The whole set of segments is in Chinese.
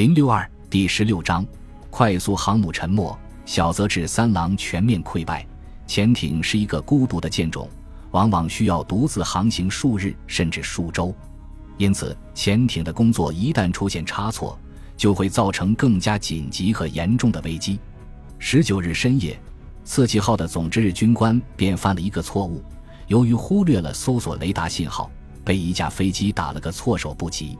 零六二第十六章：快速航母沉没，小泽治三郎全面溃败。潜艇是一个孤独的舰种，往往需要独自航行数日甚至数周，因此潜艇的工作一旦出现差错，就会造成更加紧急和严重的危机。十九日深夜，刺激号的总值日军官便犯了一个错误，由于忽略了搜索雷达信号，被一架飞机打了个措手不及。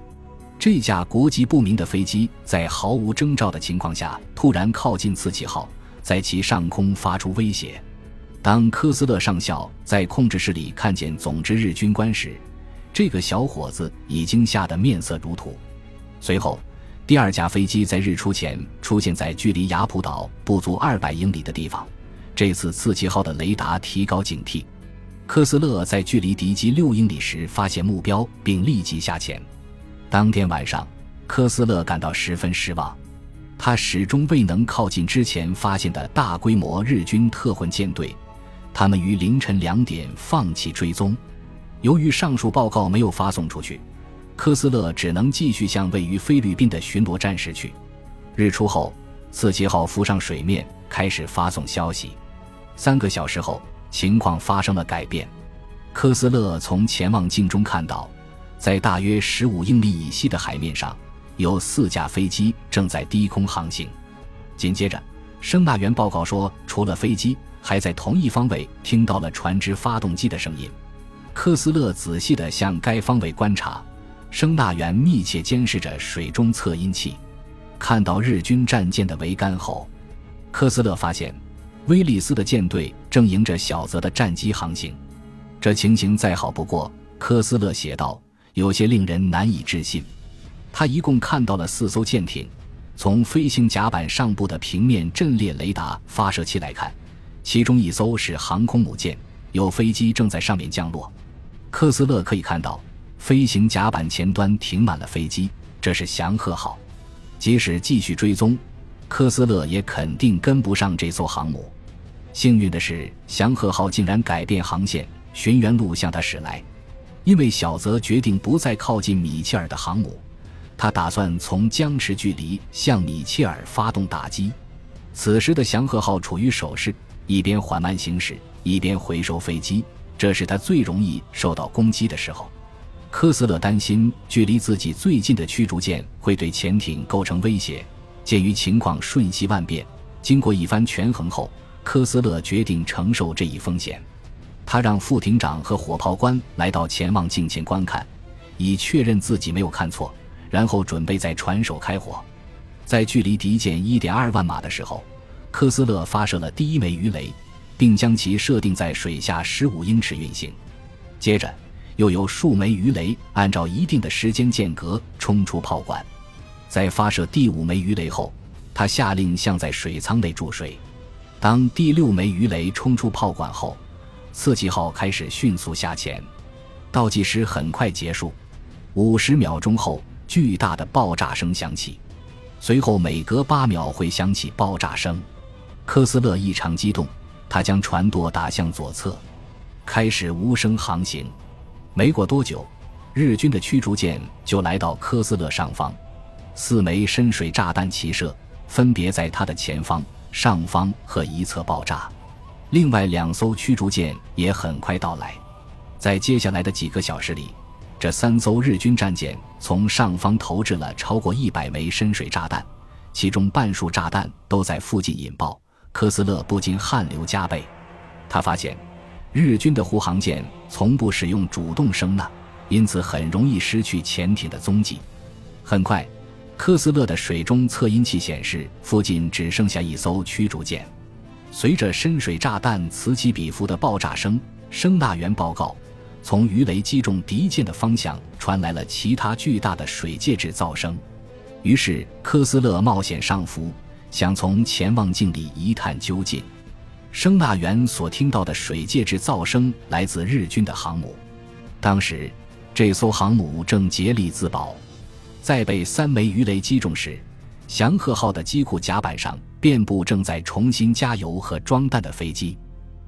这架国籍不明的飞机在毫无征兆的情况下突然靠近刺旗号，在其上空发出威胁。当科斯勒上校在控制室里看见总值日军官时，这个小伙子已经吓得面色如土。随后，第二架飞机在日出前出现在距离雅普岛不足二百英里的地方。这次刺旗号的雷达提高警惕，科斯勒在距离敌机六英里时发现目标，并立即下潜。当天晚上，科斯勒感到十分失望，他始终未能靠近之前发现的大规模日军特混舰队。他们于凌晨两点放弃追踪。由于上述报告没有发送出去，科斯勒只能继续向位于菲律宾的巡逻战士去。日出后，刺旗号浮上水面，开始发送消息。三个小时后，情况发生了改变。科斯勒从潜望镜中看到。在大约十五英里以西的海面上，有四架飞机正在低空航行。紧接着，声纳员报告说，除了飞机，还在同一方位听到了船只发动机的声音。科斯勒仔细地向该方位观察，声纳员密切监视着水中测音器。看到日军战舰的桅杆后，科斯勒发现威利斯的舰队正迎着小泽的战机航行。这情形再好不过，科斯勒写道。有些令人难以置信，他一共看到了四艘舰艇。从飞行甲板上部的平面阵列雷达发射器来看，其中一艘是航空母舰，有飞机正在上面降落。科斯勒可以看到，飞行甲板前端停满了飞机，这是祥鹤号。即使继续追踪，科斯勒也肯定跟不上这艘航母。幸运的是，祥鹤号竟然改变航线，巡原路向他驶来。因为小泽决定不再靠近米切尔的航母，他打算从僵持距离向米切尔发动打击。此时的祥和号处于守势，一边缓慢行驶，一边回收飞机，这是他最容易受到攻击的时候。科斯勒担心距离自己最近的驱逐舰会对潜艇构成威胁。鉴于情况瞬息万变，经过一番权衡后，科斯勒决定承受这一风险。他让副艇长和火炮官来到潜望镜前观看，以确认自己没有看错，然后准备在船首开火。在距离敌舰一点二万码的时候，科斯勒发射了第一枚鱼雷，并将其设定在水下十五英尺运行。接着，又有数枚鱼雷按照一定的时间间隔冲出炮管。在发射第五枚鱼雷后，他下令向在水舱内注水。当第六枚鱼雷冲出炮管后，刺激号开始迅速下潜，倒计时很快结束。五十秒钟后，巨大的爆炸声响起，随后每隔八秒会响起爆炸声。科斯勒异常激动，他将船舵打向左侧，开始无声航行。没过多久，日军的驱逐舰就来到科斯勒上方，四枚深水炸弹齐射，分别在他的前方、上方和一侧爆炸。另外两艘驱逐舰也很快到来，在接下来的几个小时里，这三艘日军战舰从上方投掷了超过一百枚深水炸弹，其中半数炸弹都在附近引爆。科斯勒不禁汗流浃背，他发现日军的护航舰从不使用主动声呐，因此很容易失去潜艇的踪迹。很快，科斯勒的水中测音器显示，附近只剩下一艘驱逐舰。随着深水炸弹此起彼伏的爆炸声，声纳员报告，从鱼雷击中敌舰的方向传来了其他巨大的水介质噪声。于是科斯勒冒险上浮，想从潜望镜里一探究竟。声纳员所听到的水介质噪声来自日军的航母。当时，这艘航母正竭力自保，在被三枚鱼雷击中时。祥鹤号的机库甲板上遍布正在重新加油和装弹的飞机。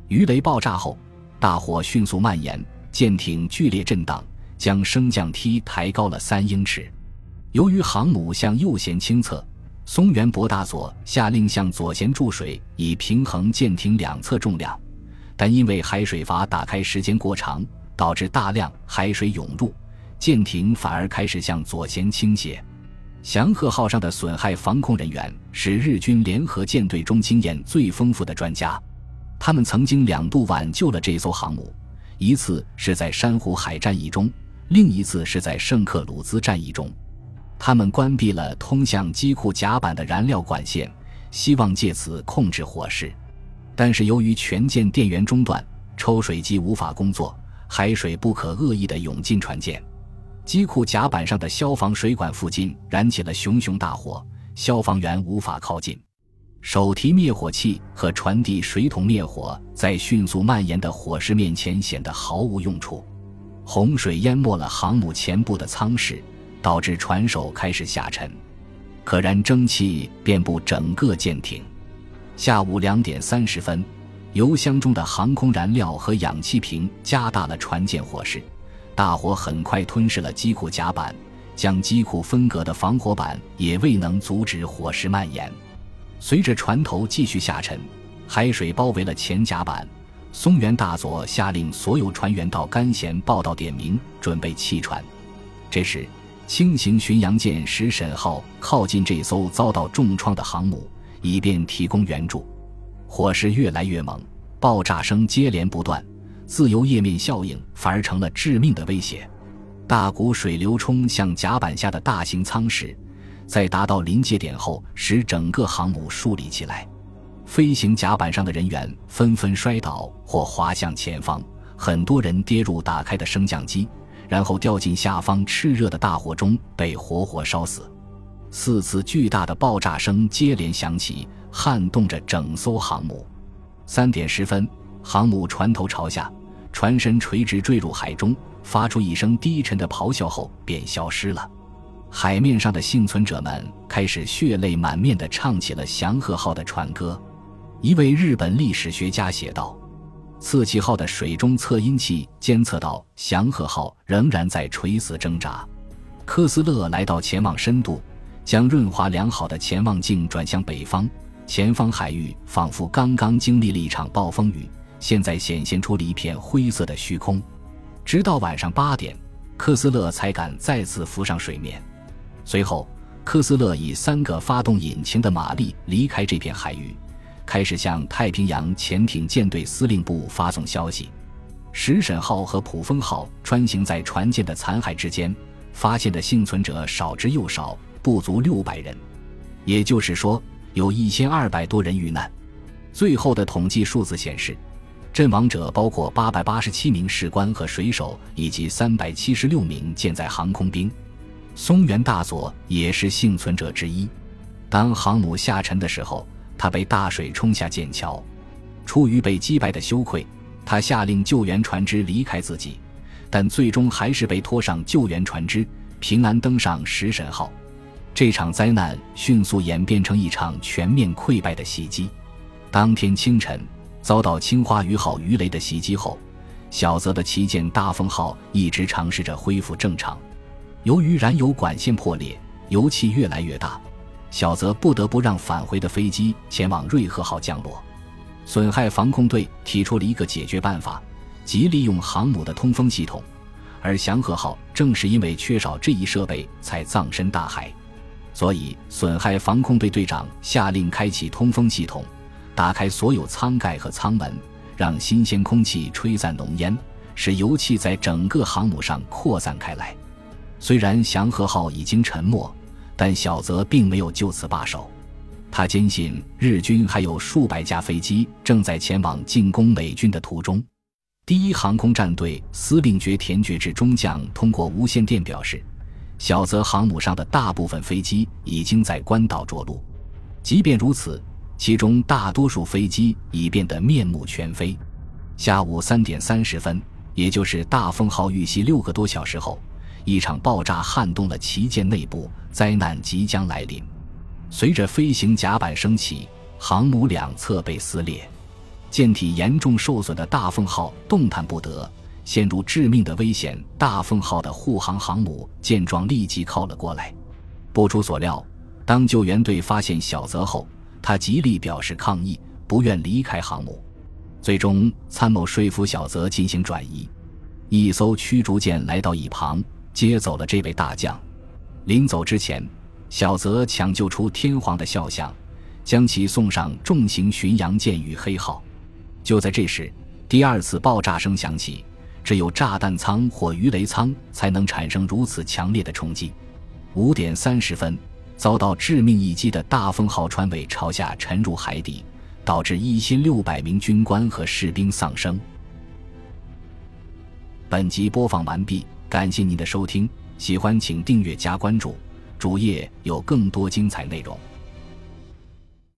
鱼雷爆炸后，大火迅速蔓延，舰艇剧烈震荡，将升降梯抬高了三英尺。由于航母向右舷倾侧，松原博大佐下令向左舷注水，以平衡舰艇两侧重量。但因为海水阀打开时间过长，导致大量海水涌入，舰艇反而开始向左舷倾斜。祥鹤号上的损害防控人员是日军联合舰队中经验最丰富的专家，他们曾经两度挽救了这艘航母，一次是在珊瑚海战役中，另一次是在圣克鲁兹战役中。他们关闭了通向机库甲板的燃料管线，希望借此控制火势。但是由于全舰电源中断，抽水机无法工作，海水不可恶意地涌进船舰。机库甲板上的消防水管附近燃起了熊熊大火，消防员无法靠近。手提灭火器和传递水桶灭火在迅速蔓延的火势面前显得毫无用处。洪水淹没了航母前部的舱室，导致船首开始下沉，可燃蒸汽遍布整个舰艇。下午两点三十分，油箱中的航空燃料和氧气瓶加大了船舰火势。大火很快吞噬了机库甲板，将机库分隔的防火板也未能阻止火势蔓延。随着船头继续下沉，海水包围了前甲板。松原大佐下令所有船员到干舷报道点名，准备弃船。这时，轻型巡洋舰石沈号靠近这艘遭到重创的航母，以便提供援助。火势越来越猛，爆炸声接连不断。自由液面效应反而成了致命的威胁，大股水流冲向甲板下的大型舱室，在达到临界点后，使整个航母竖立起来。飞行甲板上的人员纷纷摔倒或滑向前方，很多人跌入打开的升降机，然后掉进下方炽热的大火中，被活活烧死。四次巨大的爆炸声接连响起，撼动着整艘航母。三点十分，航母船头朝下。船身垂直坠入海中，发出一声低沉的咆哮后便消失了。海面上的幸存者们开始血泪满面地唱起了祥和号的船歌。一位日本历史学家写道：“次期号的水中测音器监测到祥和号仍然在垂死挣扎。科斯勒来到潜望深度，将润滑良好的潜望镜转向北方，前方海域仿佛刚刚经历了一场暴风雨。”现在显现出了一片灰色的虚空，直到晚上八点，科斯勒才敢再次浮上水面。随后，科斯勒以三个发动引擎的马力离开这片海域，开始向太平洋潜艇舰队司令部发送消息。石沈号和普风号穿行在船舰的残骸之间，发现的幸存者少之又少，不足六百人，也就是说，有一千二百多人遇难。最后的统计数字显示。阵亡者包括八百八十七名士官和水手，以及三百七十六名舰载航空兵。松原大佐也是幸存者之一。当航母下沉的时候，他被大水冲下舰桥。出于被击败的羞愧，他下令救援船只离开自己，但最终还是被拖上救援船只，平安登上食神号。这场灾难迅速演变成一场全面溃败的袭击。当天清晨。遭到青花鱼号鱼雷的袭击后，小泽的旗舰大风号一直尝试着恢复正常。由于燃油管线破裂，油气越来越大，小泽不得不让返回的飞机前往瑞鹤号降落。损害防控队提出了一个解决办法，即利用航母的通风系统，而祥和号正是因为缺少这一设备才葬身大海。所以，损害防控队队长下令开启通风系统。打开所有舱盖和舱门，让新鲜空气吹散浓烟，使油气在整个航母上扩散开来。虽然祥和号已经沉没，但小泽并没有就此罢手。他坚信日军还有数百架飞机正在前往进攻美军的途中。第一航空战队司令觉田觉志中将通过无线电表示，小泽航母上的大部分飞机已经在关岛着陆。即便如此。其中大多数飞机已变得面目全非。下午三点三十分，也就是大风号遇袭六个多小时后，一场爆炸撼动了旗舰内部，灾难即将来临。随着飞行甲板升起，航母两侧被撕裂，舰体严重受损的大凤号动弹不得，陷入致命的危险。大凤号的护航航母见状，立即靠了过来。不出所料，当救援队发现小泽后，他极力表示抗议，不愿离开航母。最终，参谋说服小泽进行转移。一艘驱逐舰来到一旁，接走了这位大将。临走之前，小泽抢救出天皇的肖像，将其送上重型巡洋舰“与黑号”。就在这时，第二次爆炸声响起。只有炸弹舱或鱼雷舱才能产生如此强烈的冲击。五点三十分，遭到致命一击的大风号船尾朝下沉入海底，导致一千六百名军官和士兵丧生。本集播放完毕，感谢您的收听，喜欢请订阅加关注，主页有更多精彩内容。